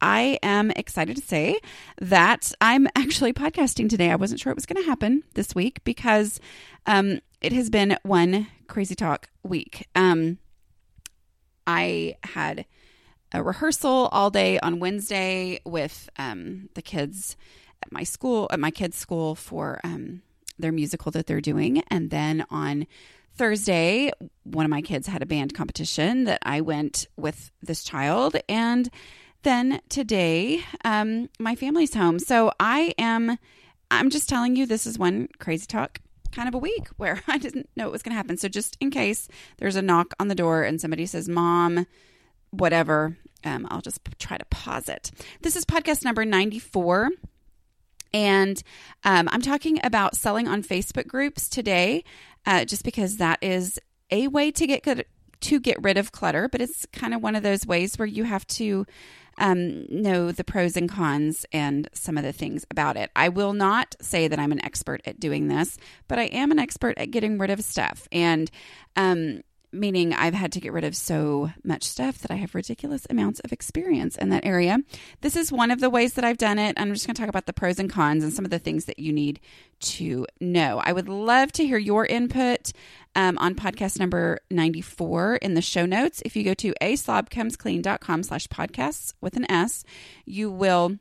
I am excited to say that I'm actually podcasting today. I wasn't sure it was going to happen this week because um, it has been one crazy talk week. Um, I had a rehearsal all day on Wednesday with um, the kids at my school, at my kids' school for um, their musical that they're doing. And then on Thursday, one of my kids had a band competition that I went with this child. And then today, um, my family's home. So I am, I'm just telling you, this is one crazy talk kind of a week where I didn't know it was going to happen. So just in case there's a knock on the door and somebody says, Mom, whatever, um, I'll just try to pause it. This is podcast number 94. And um, I'm talking about selling on Facebook groups today, uh, just because that is a way to get good, to get rid of clutter, but it's kind of one of those ways where you have to um, know the pros and cons and some of the things about it. I will not say that I'm an expert at doing this, but I am an expert at getting rid of stuff. And um, meaning I've had to get rid of so much stuff that I have ridiculous amounts of experience in that area. This is one of the ways that I've done it. I'm just going to talk about the pros and cons and some of the things that you need to know. I would love to hear your input um, on podcast number 94 in the show notes. If you go to aslobcomesclean.com slash podcasts with an S, you will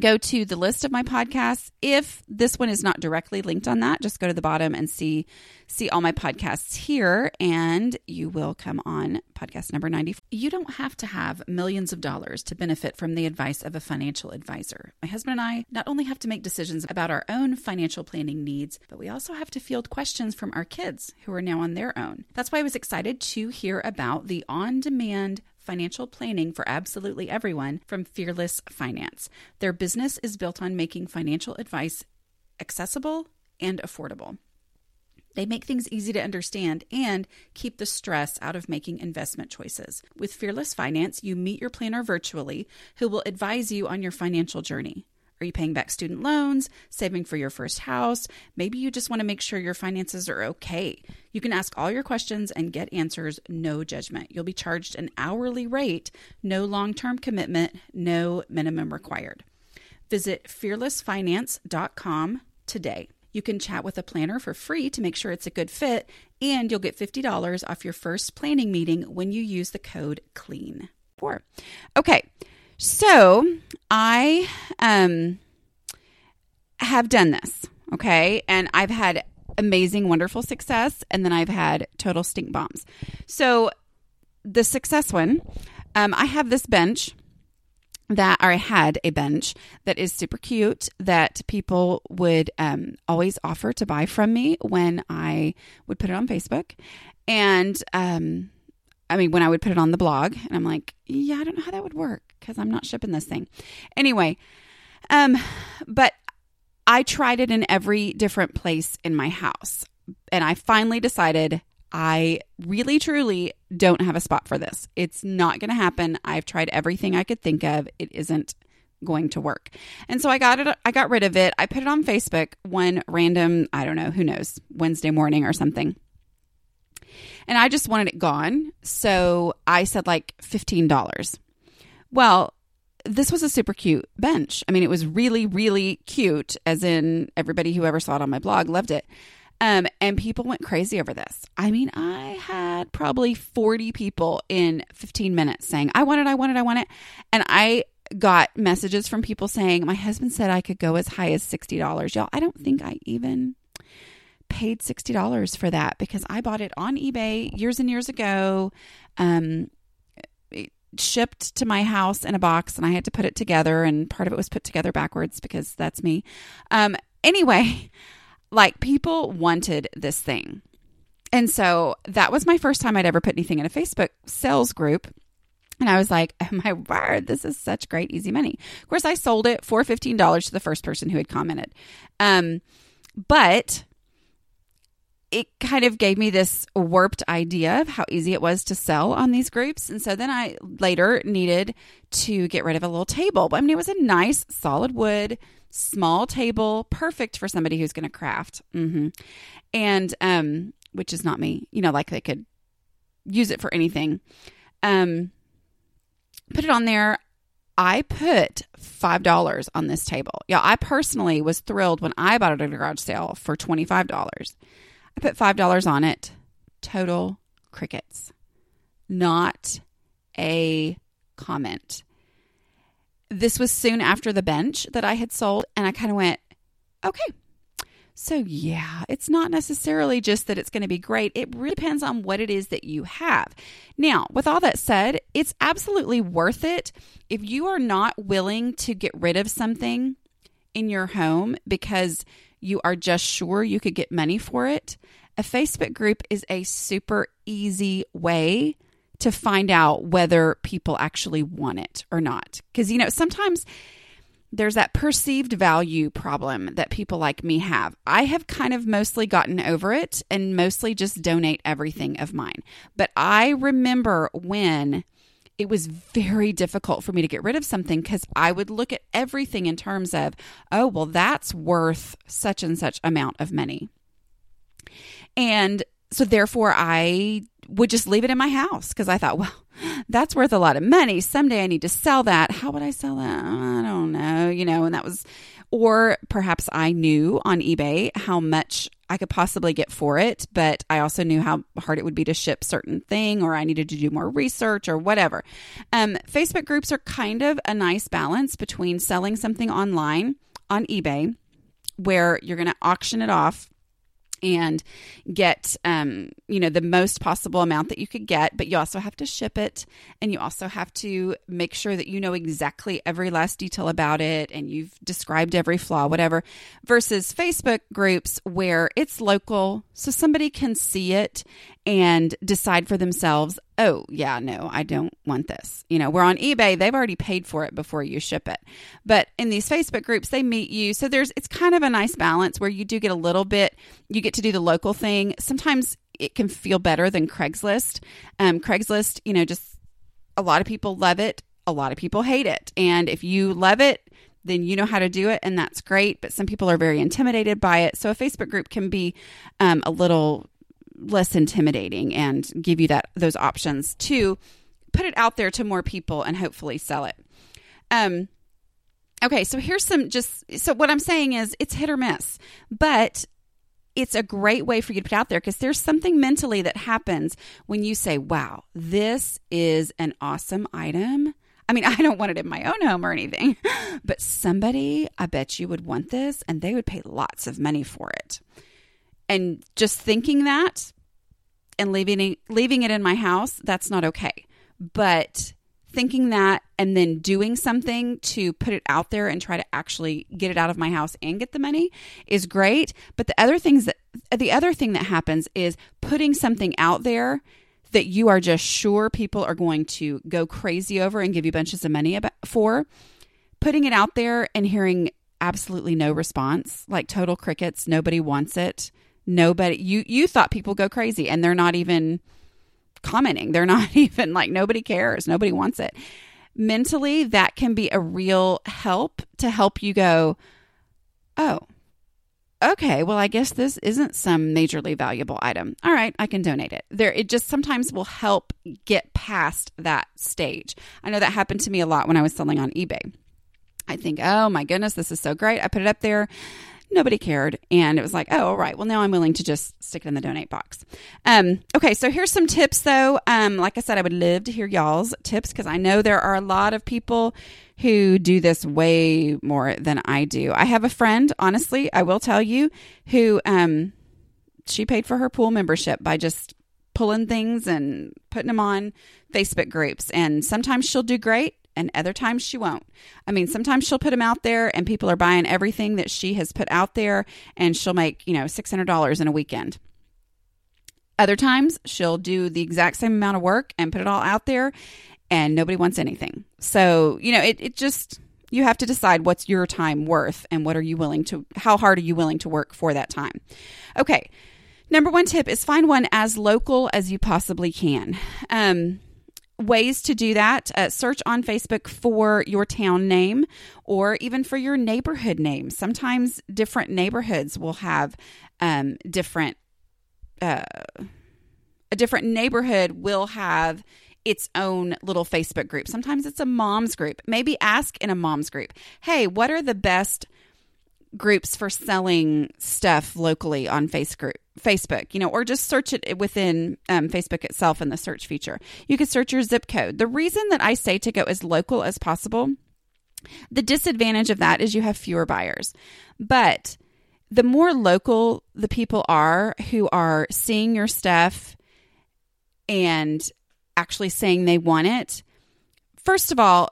go to the list of my podcasts. If this one is not directly linked on that, just go to the bottom and see see all my podcasts here and you will come on podcast number 90. You don't have to have millions of dollars to benefit from the advice of a financial advisor. My husband and I not only have to make decisions about our own financial planning needs, but we also have to field questions from our kids who are now on their own. That's why I was excited to hear about the on-demand financial planning for absolutely everyone from Fearless Finance. Their business is built on making financial advice accessible and affordable. They make things easy to understand and keep the stress out of making investment choices. With Fearless Finance, you meet your planner virtually who will advise you on your financial journey. Are you paying back student loans, saving for your first house? Maybe you just want to make sure your finances are okay. You can ask all your questions and get answers, no judgment. You'll be charged an hourly rate, no long term commitment, no minimum required. Visit fearlessfinance.com today. You can chat with a planner for free to make sure it's a good fit, and you'll get $50 off your first planning meeting when you use the code CLEAN. Four. Okay, so I um have done this, okay? And I've had amazing, wonderful success, and then I've had total stink bombs. So the success one, um, I have this bench that or I had a bench that is super cute that people would um, always offer to buy from me when I would put it on Facebook. And um, I mean, when I would put it on the blog, and I'm like, yeah, I don't know how that would work because I'm not shipping this thing. Anyway, um, but I tried it in every different place in my house, and I finally decided I really truly don't have a spot for this. It's not going to happen. I've tried everything I could think of. It isn't going to work. And so I got it I got rid of it. I put it on Facebook one random, I don't know, who knows, Wednesday morning or something. And I just wanted it gone. So I said like $15. Well, this was a super cute bench. I mean, it was really, really cute, as in everybody who ever saw it on my blog loved it. Um, and people went crazy over this. I mean, I had probably 40 people in 15 minutes saying, I want it, I want it, I want it. And I got messages from people saying, My husband said I could go as high as $60. Y'all, I don't think I even paid $60 for that because I bought it on eBay years and years ago. Um, shipped to my house in a box and I had to put it together and part of it was put together backwards because that's me. Um anyway, like people wanted this thing. And so that was my first time I'd ever put anything in a Facebook sales group. And I was like, oh my word, this is such great, easy money. Of course, I sold it for $15 to the first person who had commented. Um, but it kind of gave me this warped idea of how easy it was to sell on these groups. And so then I later needed to get rid of a little table. But I mean, it was a nice solid wood, small table, perfect for somebody who's going to craft. Mm-hmm. And, um, which is not me, you know, like they could use it for anything. Um, put it on there. I put $5 on this table. Yeah, I personally was thrilled when I bought it at a garage sale for $25. I put $5 on it. Total crickets. Not a comment. This was soon after the bench that I had sold, and I kind of went, okay. So, yeah, it's not necessarily just that it's going to be great. It really depends on what it is that you have. Now, with all that said, it's absolutely worth it if you are not willing to get rid of something in your home because you are just sure you could get money for it, a Facebook group is a super easy way to find out whether people actually want it or not. Because, you know, sometimes there's that perceived value problem that people like me have. I have kind of mostly gotten over it and mostly just donate everything of mine. But I remember when it was very difficult for me to get rid of something because I would look at everything in terms of, oh, well, that's worth such and such amount of money. And so therefore I would just leave it in my house because I thought, well, that's worth a lot of money. Someday I need to sell that. How would I sell that? I don't know, you know, and that was, or perhaps I knew on eBay how much I could possibly get for it, but I also knew how hard it would be to ship certain thing, or I needed to do more research or whatever. Um, Facebook groups are kind of a nice balance between selling something online on eBay, where you're going to auction it off and get um, you know the most possible amount that you could get but you also have to ship it and you also have to make sure that you know exactly every last detail about it and you've described every flaw whatever versus facebook groups where it's local so somebody can see it and decide for themselves, oh, yeah, no, I don't want this. You know, we're on eBay, they've already paid for it before you ship it. But in these Facebook groups, they meet you. So there's, it's kind of a nice balance where you do get a little bit, you get to do the local thing. Sometimes it can feel better than Craigslist. Um, Craigslist, you know, just a lot of people love it, a lot of people hate it. And if you love it, then you know how to do it, and that's great. But some people are very intimidated by it. So a Facebook group can be um, a little less intimidating and give you that those options to put it out there to more people and hopefully sell it. Um okay, so here's some just so what I'm saying is it's hit or miss. But it's a great way for you to put out there because there's something mentally that happens when you say, "Wow, this is an awesome item." I mean, I don't want it in my own home or anything, but somebody, I bet you would want this and they would pay lots of money for it. And just thinking that and leaving it, leaving it in my house, that's not okay. But thinking that and then doing something to put it out there and try to actually get it out of my house and get the money is great. But the other things that the other thing that happens is putting something out there that you are just sure people are going to go crazy over and give you bunches of money about, for putting it out there and hearing absolutely no response like total crickets. Nobody wants it nobody you you thought people go crazy and they're not even commenting. They're not even like nobody cares. Nobody wants it. Mentally that can be a real help to help you go oh okay well i guess this isn't some majorly valuable item. All right i can donate it. There it just sometimes will help get past that stage. I know that happened to me a lot when i was selling on ebay. I think oh my goodness this is so great. I put it up there nobody cared. And it was like, oh, all right. Well, now I'm willing to just stick it in the donate box. Um, okay, so here's some tips, though. Um, like I said, I would love to hear y'all's tips because I know there are a lot of people who do this way more than I do. I have a friend, honestly, I will tell you, who um, she paid for her pool membership by just pulling things and putting them on Facebook groups. And sometimes she'll do great and other times she won't. I mean, sometimes she'll put them out there and people are buying everything that she has put out there and she'll make, you know, $600 in a weekend. Other times she'll do the exact same amount of work and put it all out there and nobody wants anything. So, you know, it, it just, you have to decide what's your time worth and what are you willing to, how hard are you willing to work for that time? Okay. Number one tip is find one as local as you possibly can. Um, ways to do that uh, search on facebook for your town name or even for your neighborhood name sometimes different neighborhoods will have um, different uh, a different neighborhood will have its own little Facebook group. Sometimes it's a mom's group. Maybe ask in a mom's group, hey, what are the best groups for selling stuff locally on Facebook? Facebook, you know, or just search it within um, Facebook itself in the search feature. You could search your zip code. The reason that I say to go as local as possible, the disadvantage of that is you have fewer buyers. But the more local the people are who are seeing your stuff and actually saying they want it, first of all,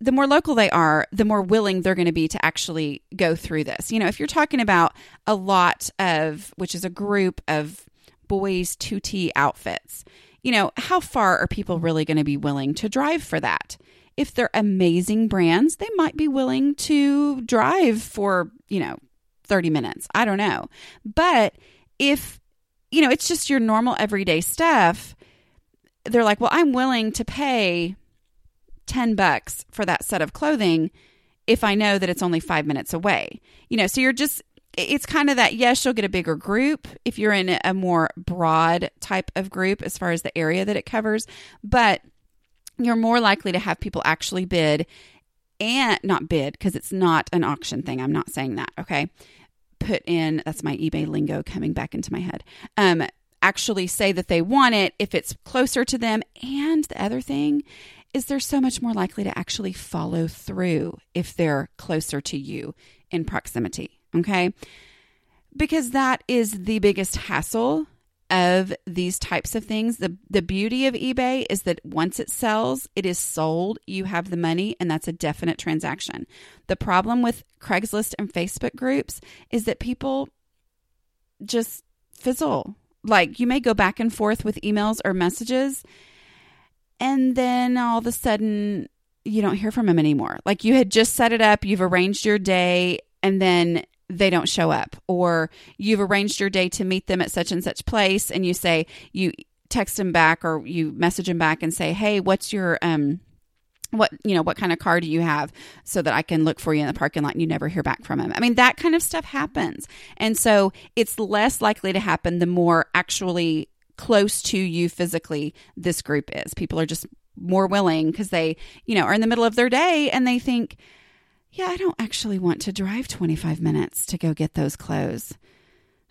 the more local they are, the more willing they're going to be to actually go through this. You know, if you're talking about a lot of, which is a group of boys 2T outfits, you know, how far are people really going to be willing to drive for that? If they're amazing brands, they might be willing to drive for, you know, 30 minutes. I don't know. But if, you know, it's just your normal everyday stuff, they're like, well, I'm willing to pay 10 bucks for that set of clothing if I know that it's only five minutes away. You know, so you're just, it's kind of that, yes, you'll get a bigger group if you're in a more broad type of group as far as the area that it covers, but you're more likely to have people actually bid and not bid because it's not an auction thing. I'm not saying that, okay? Put in, that's my eBay lingo coming back into my head. Um, actually say that they want it if it's closer to them. And the other thing is they're so much more likely to actually follow through if they're closer to you in proximity. Okay. Because that is the biggest hassle of these types of things. The the beauty of eBay is that once it sells, it is sold, you have the money and that's a definite transaction. The problem with Craigslist and Facebook groups is that people just fizzle like you may go back and forth with emails or messages and then all of a sudden you don't hear from them anymore. Like you had just set it up you've arranged your day and then they don't show up. Or you've arranged your day to meet them at such and such place and you say you text them back or you message them back and say hey what's your um what you know what kind of car do you have so that i can look for you in the parking lot and you never hear back from him i mean that kind of stuff happens. And so it's less likely to happen the more actually close to you physically this group is people are just more willing because they you know are in the middle of their day and they think yeah i don't actually want to drive 25 minutes to go get those clothes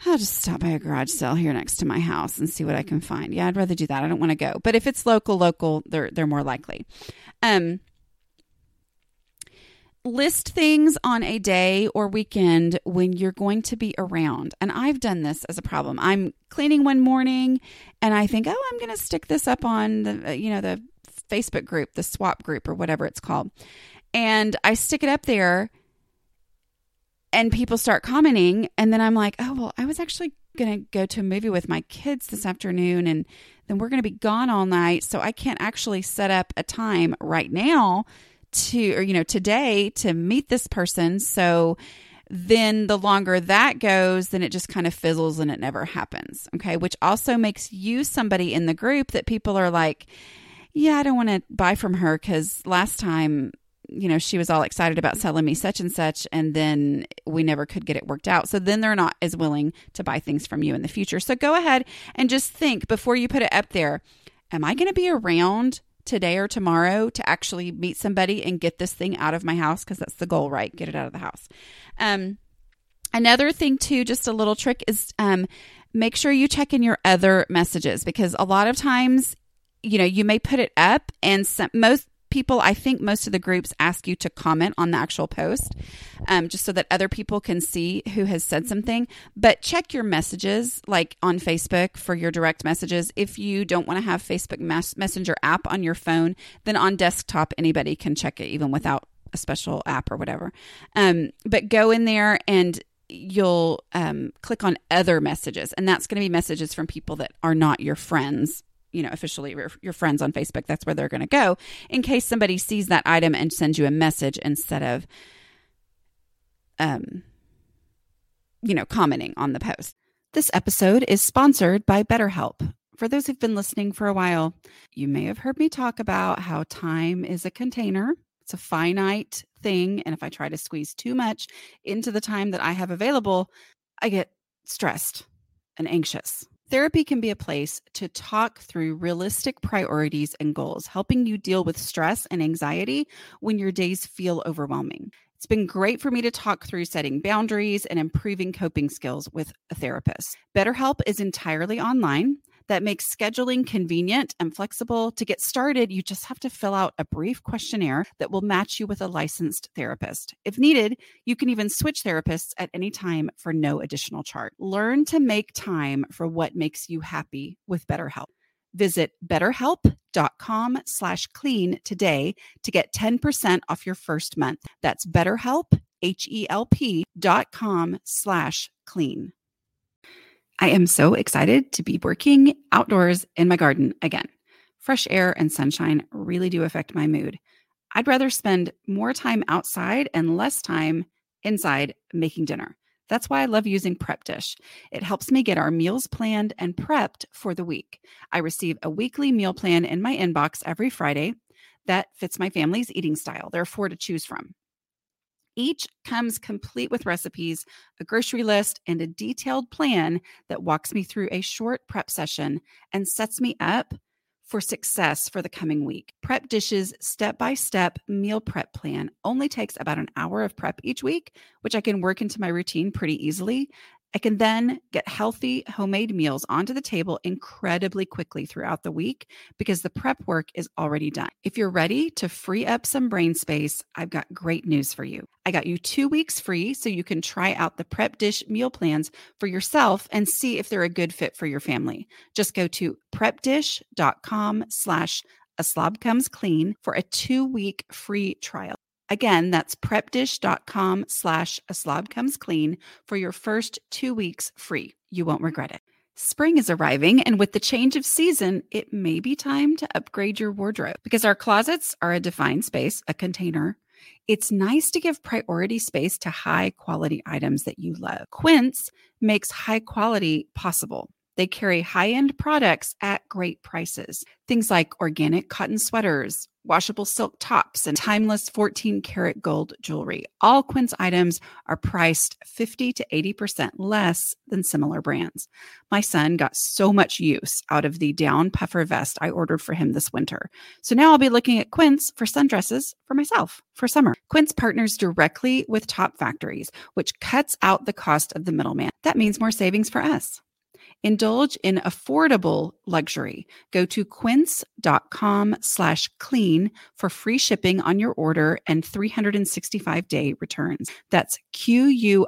I'll just stop by a garage sale here next to my house and see what I can find. Yeah, I'd rather do that. I don't want to go. But if it's local, local, they're they're more likely. Um list things on a day or weekend when you're going to be around. And I've done this as a problem. I'm cleaning one morning and I think, "Oh, I'm going to stick this up on the uh, you know, the Facebook group, the swap group or whatever it's called." And I stick it up there and people start commenting and then i'm like oh well i was actually going to go to a movie with my kids this afternoon and then we're going to be gone all night so i can't actually set up a time right now to or you know today to meet this person so then the longer that goes then it just kind of fizzles and it never happens okay which also makes you somebody in the group that people are like yeah i don't want to buy from her because last time you know, she was all excited about selling me such and such, and then we never could get it worked out. So then they're not as willing to buy things from you in the future. So go ahead and just think before you put it up there Am I going to be around today or tomorrow to actually meet somebody and get this thing out of my house? Because that's the goal, right? Get it out of the house. Um, another thing, too, just a little trick is um, make sure you check in your other messages because a lot of times you know you may put it up and some, most people, I think most of the groups ask you to comment on the actual post um, just so that other people can see who has said something. But check your messages, like on Facebook for your direct messages. If you don't want to have Facebook Messenger app on your phone, then on desktop, anybody can check it even without a special app or whatever. Um, but go in there and you'll um, click on other messages, and that's going to be messages from people that are not your friends you know, officially your, your friends on Facebook. That's where they're going to go in case somebody sees that item and sends you a message instead of, um, you know, commenting on the post. This episode is sponsored by BetterHelp. For those who've been listening for a while, you may have heard me talk about how time is a container. It's a finite thing. And if I try to squeeze too much into the time that I have available, I get stressed and anxious. Therapy can be a place to talk through realistic priorities and goals, helping you deal with stress and anxiety when your days feel overwhelming. It's been great for me to talk through setting boundaries and improving coping skills with a therapist. BetterHelp is entirely online that makes scheduling convenient and flexible. To get started, you just have to fill out a brief questionnaire that will match you with a licensed therapist. If needed, you can even switch therapists at any time for no additional charge. Learn to make time for what makes you happy with BetterHelp. Visit betterhelp.com slash clean today to get 10% off your first month. That's betterhelp, H-E-L-P dot com slash clean. I am so excited to be working outdoors in my garden again. Fresh air and sunshine really do affect my mood. I'd rather spend more time outside and less time inside making dinner. That's why I love using Prep Dish. It helps me get our meals planned and prepped for the week. I receive a weekly meal plan in my inbox every Friday that fits my family's eating style. There are four to choose from. Each comes complete with recipes, a grocery list, and a detailed plan that walks me through a short prep session and sets me up for success for the coming week. Prep Dish's step by step meal prep plan only takes about an hour of prep each week, which I can work into my routine pretty easily. I can then get healthy homemade meals onto the table incredibly quickly throughout the week because the prep work is already done. If you're ready to free up some brain space, I've got great news for you. I got you two weeks free so you can try out the prep dish meal plans for yourself and see if they're a good fit for your family. Just go to prepdish.com slash a slob comes clean for a two week free trial. Again, that's prepdish.com slash a slob comes clean for your first two weeks free. You won't regret it. Spring is arriving, and with the change of season, it may be time to upgrade your wardrobe because our closets are a defined space, a container. It's nice to give priority space to high quality items that you love. Quince makes high quality possible. They carry high end products at great prices. Things like organic cotton sweaters, washable silk tops, and timeless 14 karat gold jewelry. All Quince items are priced 50 to 80% less than similar brands. My son got so much use out of the down puffer vest I ordered for him this winter. So now I'll be looking at Quince for sundresses for myself for summer. Quince partners directly with top factories, which cuts out the cost of the middleman. That means more savings for us. Indulge in affordable luxury. Go to quince.com slash clean for free shipping on your order and 365 day returns. That's Q-U-I-N-C-E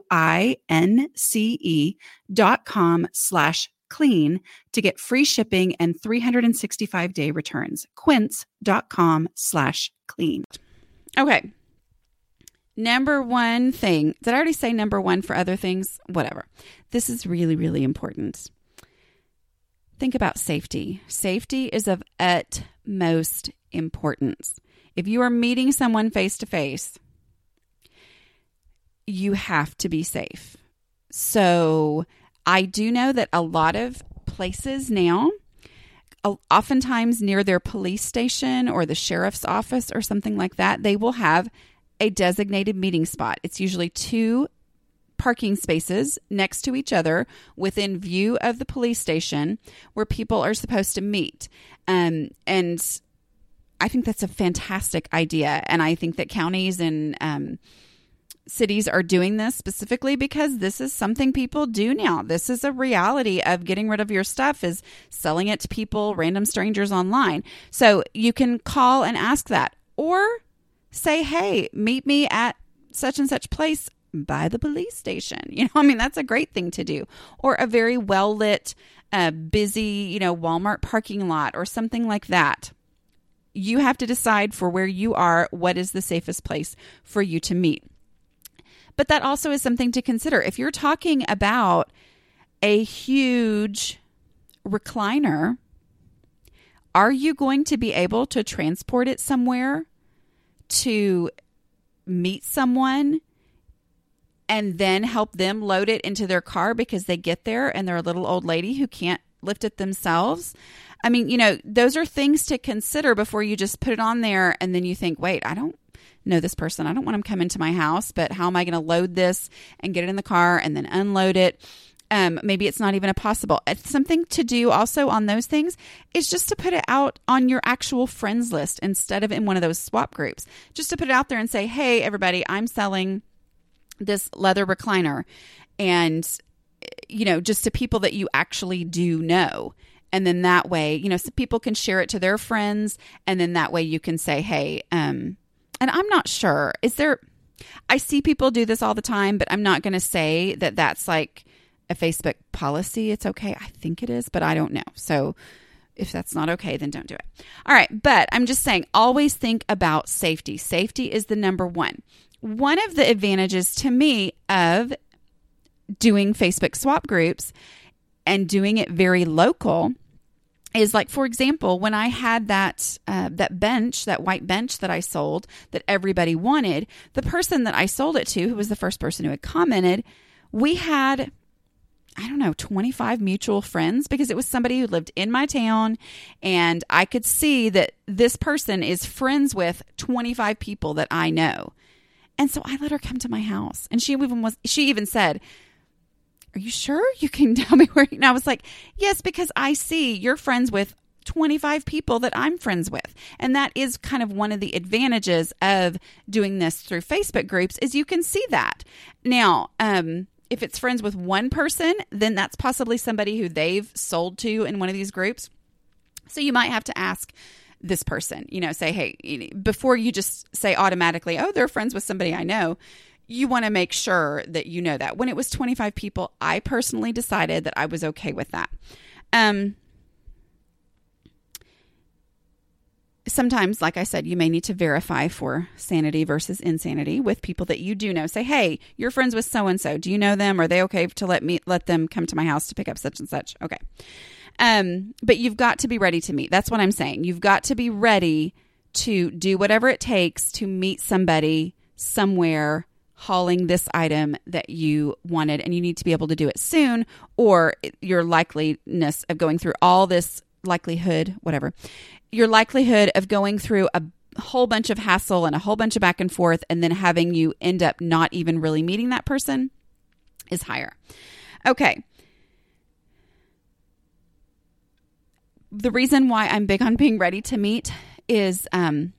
dot com slash clean to get free shipping and 365 day returns. Quince.com slash clean. Okay. Number one thing. Did I already say number one for other things? Whatever. This is really, really important think about safety. Safety is of utmost importance. If you are meeting someone face to face, you have to be safe. So, I do know that a lot of places now, uh, oftentimes near their police station or the sheriff's office or something like that, they will have a designated meeting spot. It's usually two parking spaces next to each other within view of the police station where people are supposed to meet. Um, and I think that's a fantastic idea. And I think that counties and um, cities are doing this specifically because this is something people do now. This is a reality of getting rid of your stuff is selling it to people, random strangers online. So you can call and ask that or say, hey, meet me at such and such place by the police station. You know, I mean, that's a great thing to do. Or a very well lit, uh, busy, you know, Walmart parking lot or something like that. You have to decide for where you are what is the safest place for you to meet. But that also is something to consider. If you're talking about a huge recliner, Are you going to be able to transport it somewhere to meet someone and then help them load it into their car because they get there and they're a little old lady who can't lift it themselves? I mean, you know, those are things to consider before you just put it on there and then you think, wait, I don't know this person. I don't want them coming to my house, but how am I going to load this and get it in the car and then unload it? Um, maybe it's not even a possible. It's something to do also on those things is just to put it out on your actual friends list instead of in one of those swap groups. Just to put it out there and say, hey, everybody, I'm selling this leather recliner. And, you know, just to people that you actually do know. And then that way, you know, so people can share it to their friends. And then that way you can say, hey, um, and I'm not sure, is there, I see people do this all the time, but I'm not going to say that that's like, a Facebook policy, it's okay. I think it is, but I don't know. So if that's not okay, then don't do it. All right. But I'm just saying, always think about safety. Safety is the number one. One of the advantages to me of doing Facebook swap groups and doing it very local is like for example when i had that uh, that bench that white bench that i sold that everybody wanted the person that i sold it to who was the first person who had commented we had I don't know, 25 mutual friends because it was somebody who lived in my town and I could see that this person is friends with 25 people that I know. And so I let her come to my house and she even was she even said, "Are you sure you can tell me where?" And I was like, "Yes, because I see you're friends with 25 people that I'm friends with. And that is kind of one of the advantages of doing this through Facebook groups is you can see that. Now, um if it's friends with one person, then that's possibly somebody who they've sold to in one of these groups. So you might have to ask this person, you know, say, hey, before you just say automatically, oh, they're friends with somebody I know, you want to make sure that you know that. When it was 25 people, I personally decided that I was okay with that. Um, sometimes, like I said, you may need to verify for sanity versus insanity with people that you do know. Say, hey, you're friends with so and so. Do you know them? Are they okay to let me let them come to my house to pick up such and such? Okay. Um, but you've got to be ready to meet. That's what I'm saying. You've got to be ready to do whatever it takes to meet somebody somewhere hauling this item that you wanted and you need to be able to do it soon or your likeliness of going through all this likelihood whatever your likelihood of going through a whole bunch of hassle and a whole bunch of back and forth and then having you end up not even really meeting that person is higher. Okay. The reason why I'm big on being ready to meet is um,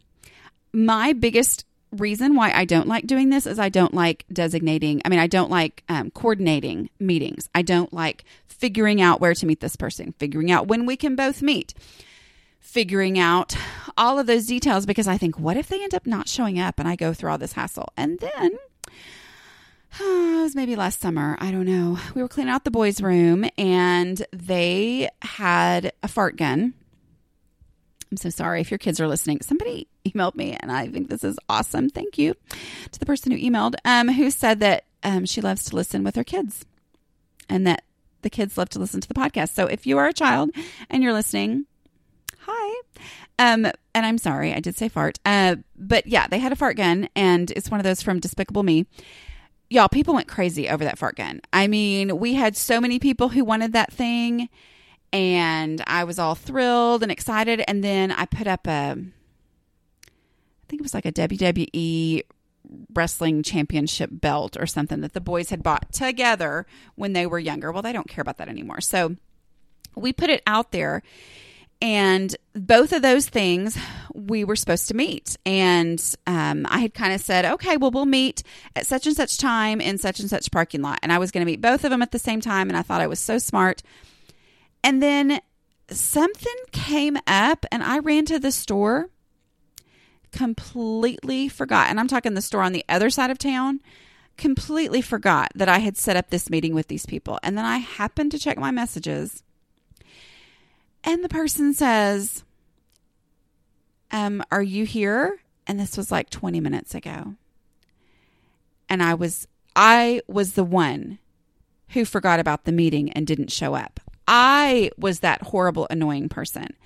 my biggest reason why I don't like doing this is I don't like designating, I mean, I don't like um, coordinating meetings. I don't like figuring out where to meet this person, figuring out when we can both meet figuring out all of those details because I think, what if they end up not showing up and I go through all this hassle? And then it was maybe last summer. I don't know. We were cleaning out the boys' room and they had a fart gun. I'm so sorry if your kids are listening. Somebody emailed me, and I think this is awesome. Thank you to the person who emailed, um, who said that um, she loves to listen with her kids and that the kids love to listen to the podcast. So if you are a child and you're listening, hi. Um, and I'm sorry, I did say fart. Uh, but yeah, they had a fart gun, and it's one of those from Despicable Me. Y'all, people went crazy over that fart gun. I mean, we had so many people who wanted that thing, and I was all thrilled and excited. And then I put up a, I think it was like a WWE wrestling championship belt or something that the boys had bought together when they were younger. Well, they don't care about that anymore. So we put it out there and both of those things we were supposed to meet. And um, I had kind of said, okay, well, we'll meet at such and such time in such and such parking lot. And I was going to meet both of them at the same time. And I thought I was so smart. And then something came up, and I ran to the store, completely forgot. And I'm talking the store on the other side of town. Completely forgot that I had set up this meeting with these people. And then I happened to check my messages and the person says, um, Are you here? And this was like 20 minutes ago. And I was, I was the one who forgot about the meeting and didn't show up. I was that horrible, annoying person.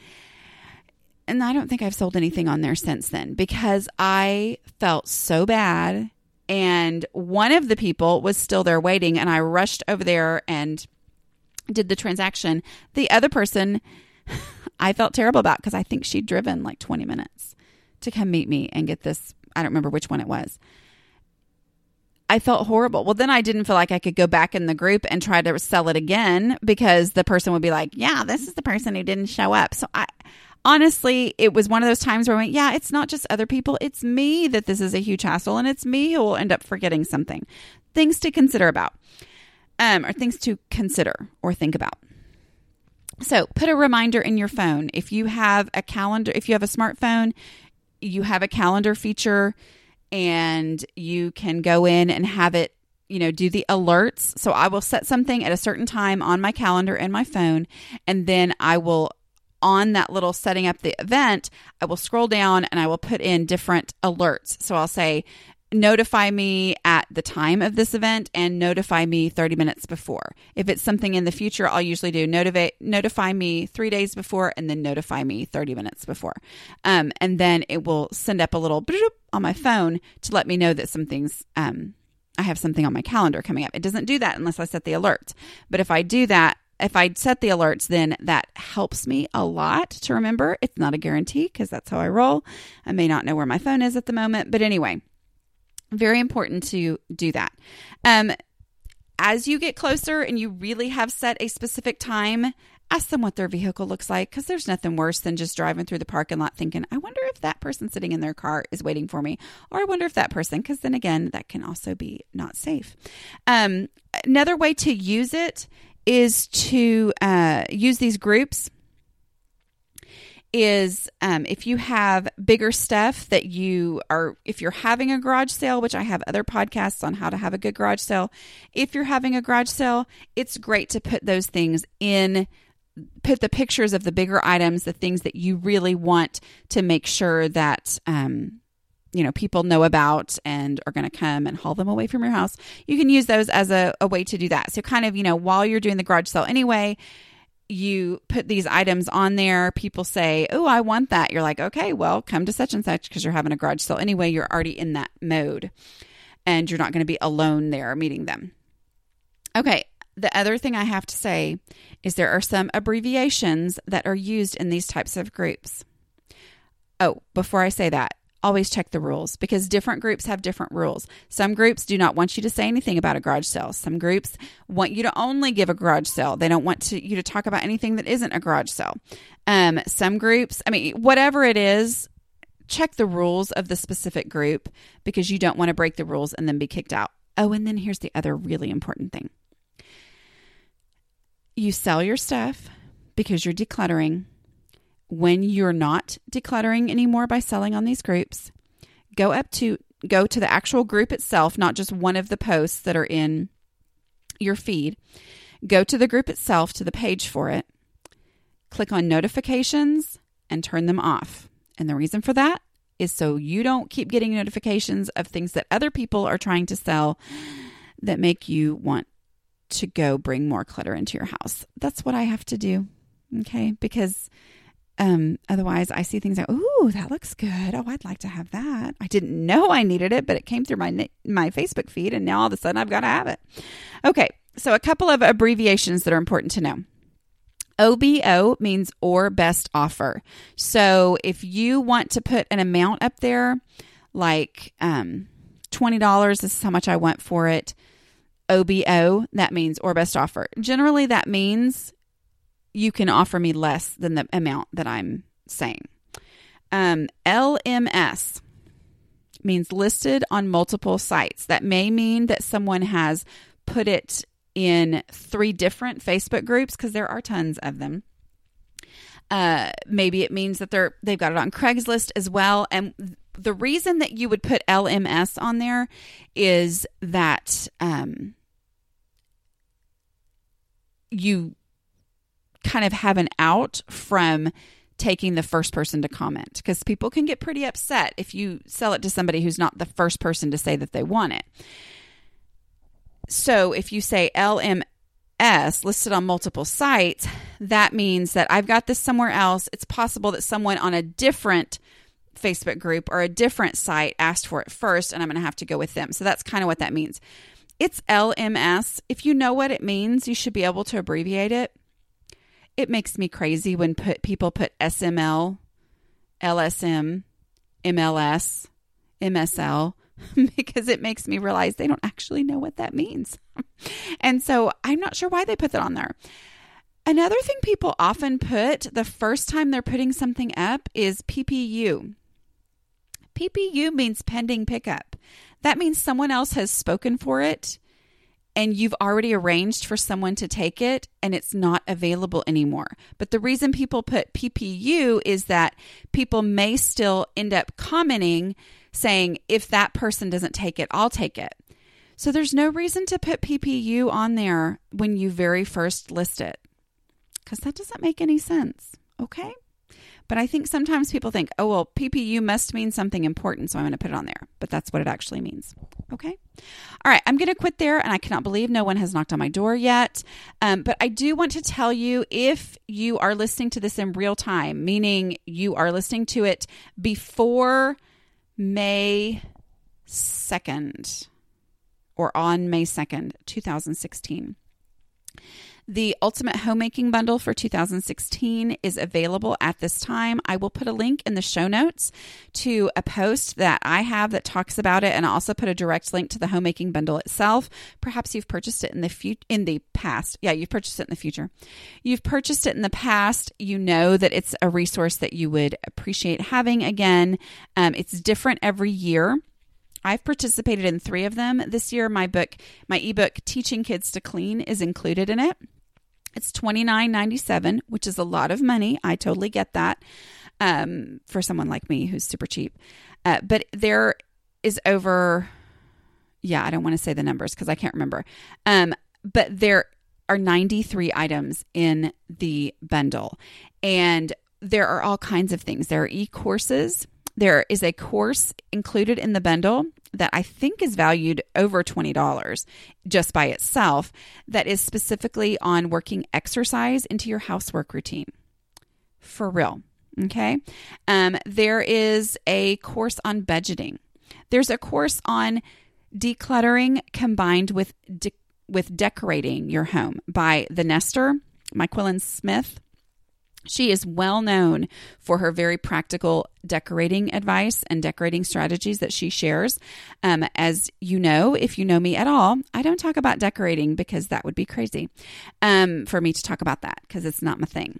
and I don't think I've sold anything on there since then because I felt so bad. And one of the people was still there waiting, and I rushed over there and did the transaction. The other person I felt terrible about because I think she'd driven like 20 minutes to come meet me and get this. I don't remember which one it was. I felt horrible. Well, then I didn't feel like I could go back in the group and try to sell it again because the person would be like, "Yeah, this is the person who didn't show up." So I honestly, it was one of those times where I went, "Yeah, it's not just other people, it's me that this is a huge hassle and it's me who will end up forgetting something." Things to consider about. Um, or things to consider or think about. So, put a reminder in your phone. If you have a calendar, if you have a smartphone, you have a calendar feature and you can go in and have it, you know, do the alerts. So I will set something at a certain time on my calendar and my phone, and then I will on that little setting up the event, I will scroll down and I will put in different alerts. So I'll say notify me at the time of this event and notify me 30 minutes before. If it's something in the future, I'll usually do notify, notify me three days before and then notify me 30 minutes before. Um, and then it will send up a little on my phone to let me know that something's, um, I have something on my calendar coming up. It doesn't do that unless I set the alert. But if I do that, if I set the alerts, then that helps me a lot to remember. It's not a guarantee because that's how I roll. I may not know where my phone is at the moment. But anyway, very important to do that. Um, as you get closer and you really have set a specific time, ask them what their vehicle looks like because there's nothing worse than just driving through the parking lot thinking, I wonder if that person sitting in their car is waiting for me, or I wonder if that person, because then again, that can also be not safe. Um, another way to use it is to uh, use these groups is um, if you have bigger stuff that you are, if you're having a garage sale, which I have other podcasts on how to have a good garage sale. If you're having a garage sale, it's great to put those things in, put the pictures of the bigger items, the things that you really want to make sure that, um, you know, people know about and are going to come and haul them away from your house. You can use those as a, a way to do that. So, kind of, you know, while you're doing the garage sale anyway, you put these items on there, people say, Oh, I want that. You're like, Okay, well, come to such and such because you're having a garage sale anyway. You're already in that mode and you're not going to be alone there meeting them. Okay, the other thing I have to say is there are some abbreviations that are used in these types of groups. Oh, before I say that, always check the rules because different groups have different rules. Some groups do not want you to say anything about a garage sale. Some groups want you to only give a garage sale. They don't want to, you to talk about anything that isn't a garage sale. Um, some groups, I mean, whatever it is, check the rules of the specific group because you don't want to break the rules and then be kicked out. Oh, and then here's the other really important thing you sell your stuff because you're decluttering when you're not decluttering anymore by selling on these groups, go up to go to the actual group itself, not just one of the posts that are in your feed. Go to the group itself, to the page for it. Click on notifications and turn them off. And the reason for that is so you don't keep getting notifications of things that other people are trying to sell that make you want to go bring more clutter into your house. That's what I have to do. Okay? Because um, otherwise, I see things like, "Ooh, that looks good. Oh, I'd like to have that." I didn't know I needed it, but it came through my my Facebook feed, and now all of a sudden I've got to have it. Okay, so a couple of abbreviations that are important to know. OBO means or best offer. So if you want to put an amount up there, like um, twenty dollars, this is how much I want for it. OBO, that means or best offer. Generally, that means you can offer me less than the amount that I'm saying. Um, LMS means listed on multiple sites. That may mean that someone has put it in three different Facebook groups because there are tons of them. Uh, maybe it means that they're they've got it on Craigslist as well. And the reason that you would put LMS on there is that um, you kind of have an out from taking the first person to comment because people can get pretty upset if you sell it to somebody who's not the first person to say that they want it. So if you say LMS listed on multiple sites, that means that I've got this somewhere else. It's possible that someone on a different Facebook group or a different site asked for it first, and I'm going to have to go with them. So that's kind of what that means. It's LMS. If you know what it means, you should be able to abbreviate it. It makes me crazy when put people put SML, LSM, MLS, MSL because it makes me realize they don't actually know what that means. and so I'm not sure why they put that on there. Another thing people often put the first time they're putting something up is PPU. PPU means pending pickup. That means someone else has spoken for it and you've already arranged for someone to take it and it's not available anymore. But the reason people put PPU is that people may still end up commenting saying, if that person doesn't take it, I'll take it. So there's no reason to put PPU on there when you very first list it because that doesn't make any sense. Okay. But I think sometimes people think, oh, well, PPU must mean something important, so I'm going to put it on there. But that's what it actually means. Okay. All right. I'm going to quit there, and I cannot believe no one has knocked on my door yet. Um, but I do want to tell you if you are listening to this in real time, meaning you are listening to it before May 2nd or on May 2nd, 2016. The Ultimate Homemaking Bundle for 2016 is available at this time. I will put a link in the show notes to a post that I have that talks about it, and I'll also put a direct link to the Homemaking Bundle itself. Perhaps you've purchased it in the fu- in the past. Yeah, you've purchased it in the future. You've purchased it in the past. You know that it's a resource that you would appreciate having again. Um, it's different every year. I've participated in three of them this year. My book, my ebook, Teaching Kids to Clean, is included in it. It's twenty nine ninety seven, which is a lot of money. I totally get that um, for someone like me who's super cheap. Uh, but there is over, yeah, I don't want to say the numbers because I can't remember. Um, but there are 93 items in the bundle, and there are all kinds of things. There are e courses. There is a course included in the bundle that I think is valued over $20 just by itself that is specifically on working exercise into your housework routine. For real. Okay. Um, there is a course on budgeting. There's a course on decluttering combined with de- with decorating your home by the Nester, Myquillyn Smith. She is well known for her very practical decorating advice and decorating strategies that she shares. Um, as you know, if you know me at all, I don't talk about decorating because that would be crazy um, for me to talk about that because it's not my thing.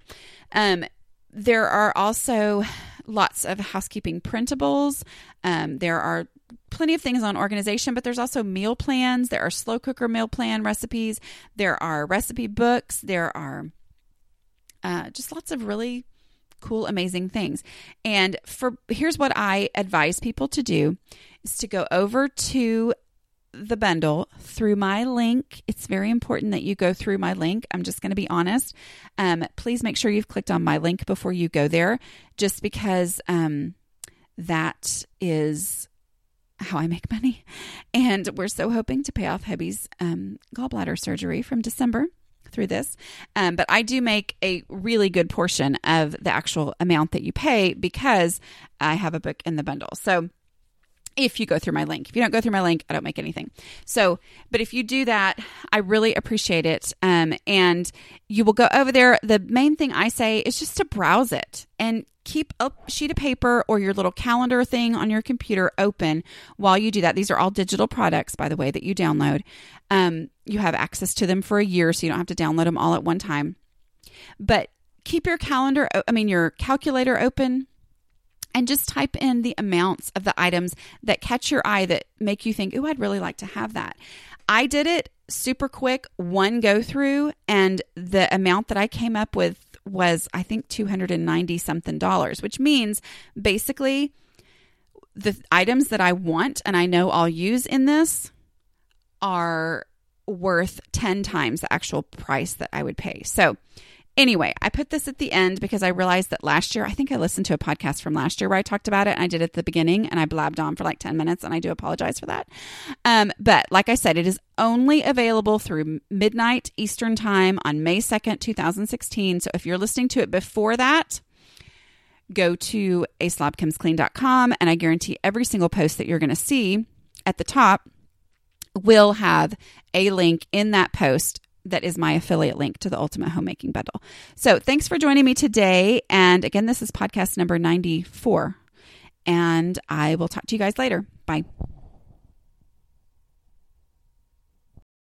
Um, there are also lots of housekeeping printables. Um, there are plenty of things on organization, but there's also meal plans. There are slow cooker meal plan recipes. There are recipe books. There are uh, just lots of really cool, amazing things. And for here's what I advise people to do is to go over to the bundle through my link. It's very important that you go through my link. I'm just going to be honest. Um, please make sure you've clicked on my link before you go there, just because um, that is how I make money. And we're so hoping to pay off hubby's um, gallbladder surgery from December through this. Um, but I do make a really good portion of the actual amount that you pay because I have a book in the bundle. So if you go through my link. If you don't go through my link, I don't make anything. So, but if you do that, I really appreciate it. Um, and you will go over there. The main thing I say is just to browse it and keep a sheet of paper or your little calendar thing on your computer open while you do that. These are all digital products, by the way, that you download. Um, you have access to them for a year, so you don't have to download them all at one time. But keep your calendar, I mean, your calculator open and just type in the amounts of the items that catch your eye that make you think, oh, I'd really like to have that. I did it super quick, one go through, and the amount that I came up with was, I think, 290 something dollars, which means basically the items that I want and I know I'll use in this are worth 10 times the actual price that I would pay. So Anyway, I put this at the end because I realized that last year, I think I listened to a podcast from last year where I talked about it and I did it at the beginning and I blabbed on for like 10 minutes and I do apologize for that. Um, but like I said, it is only available through midnight Eastern time on May 2nd, 2016. So if you're listening to it before that, go to aslobcomesclean.com and I guarantee every single post that you're going to see at the top will have a link in that post that is my affiliate link to the Ultimate Homemaking Bundle. So thanks for joining me today. And again, this is podcast number 94. And I will talk to you guys later. Bye.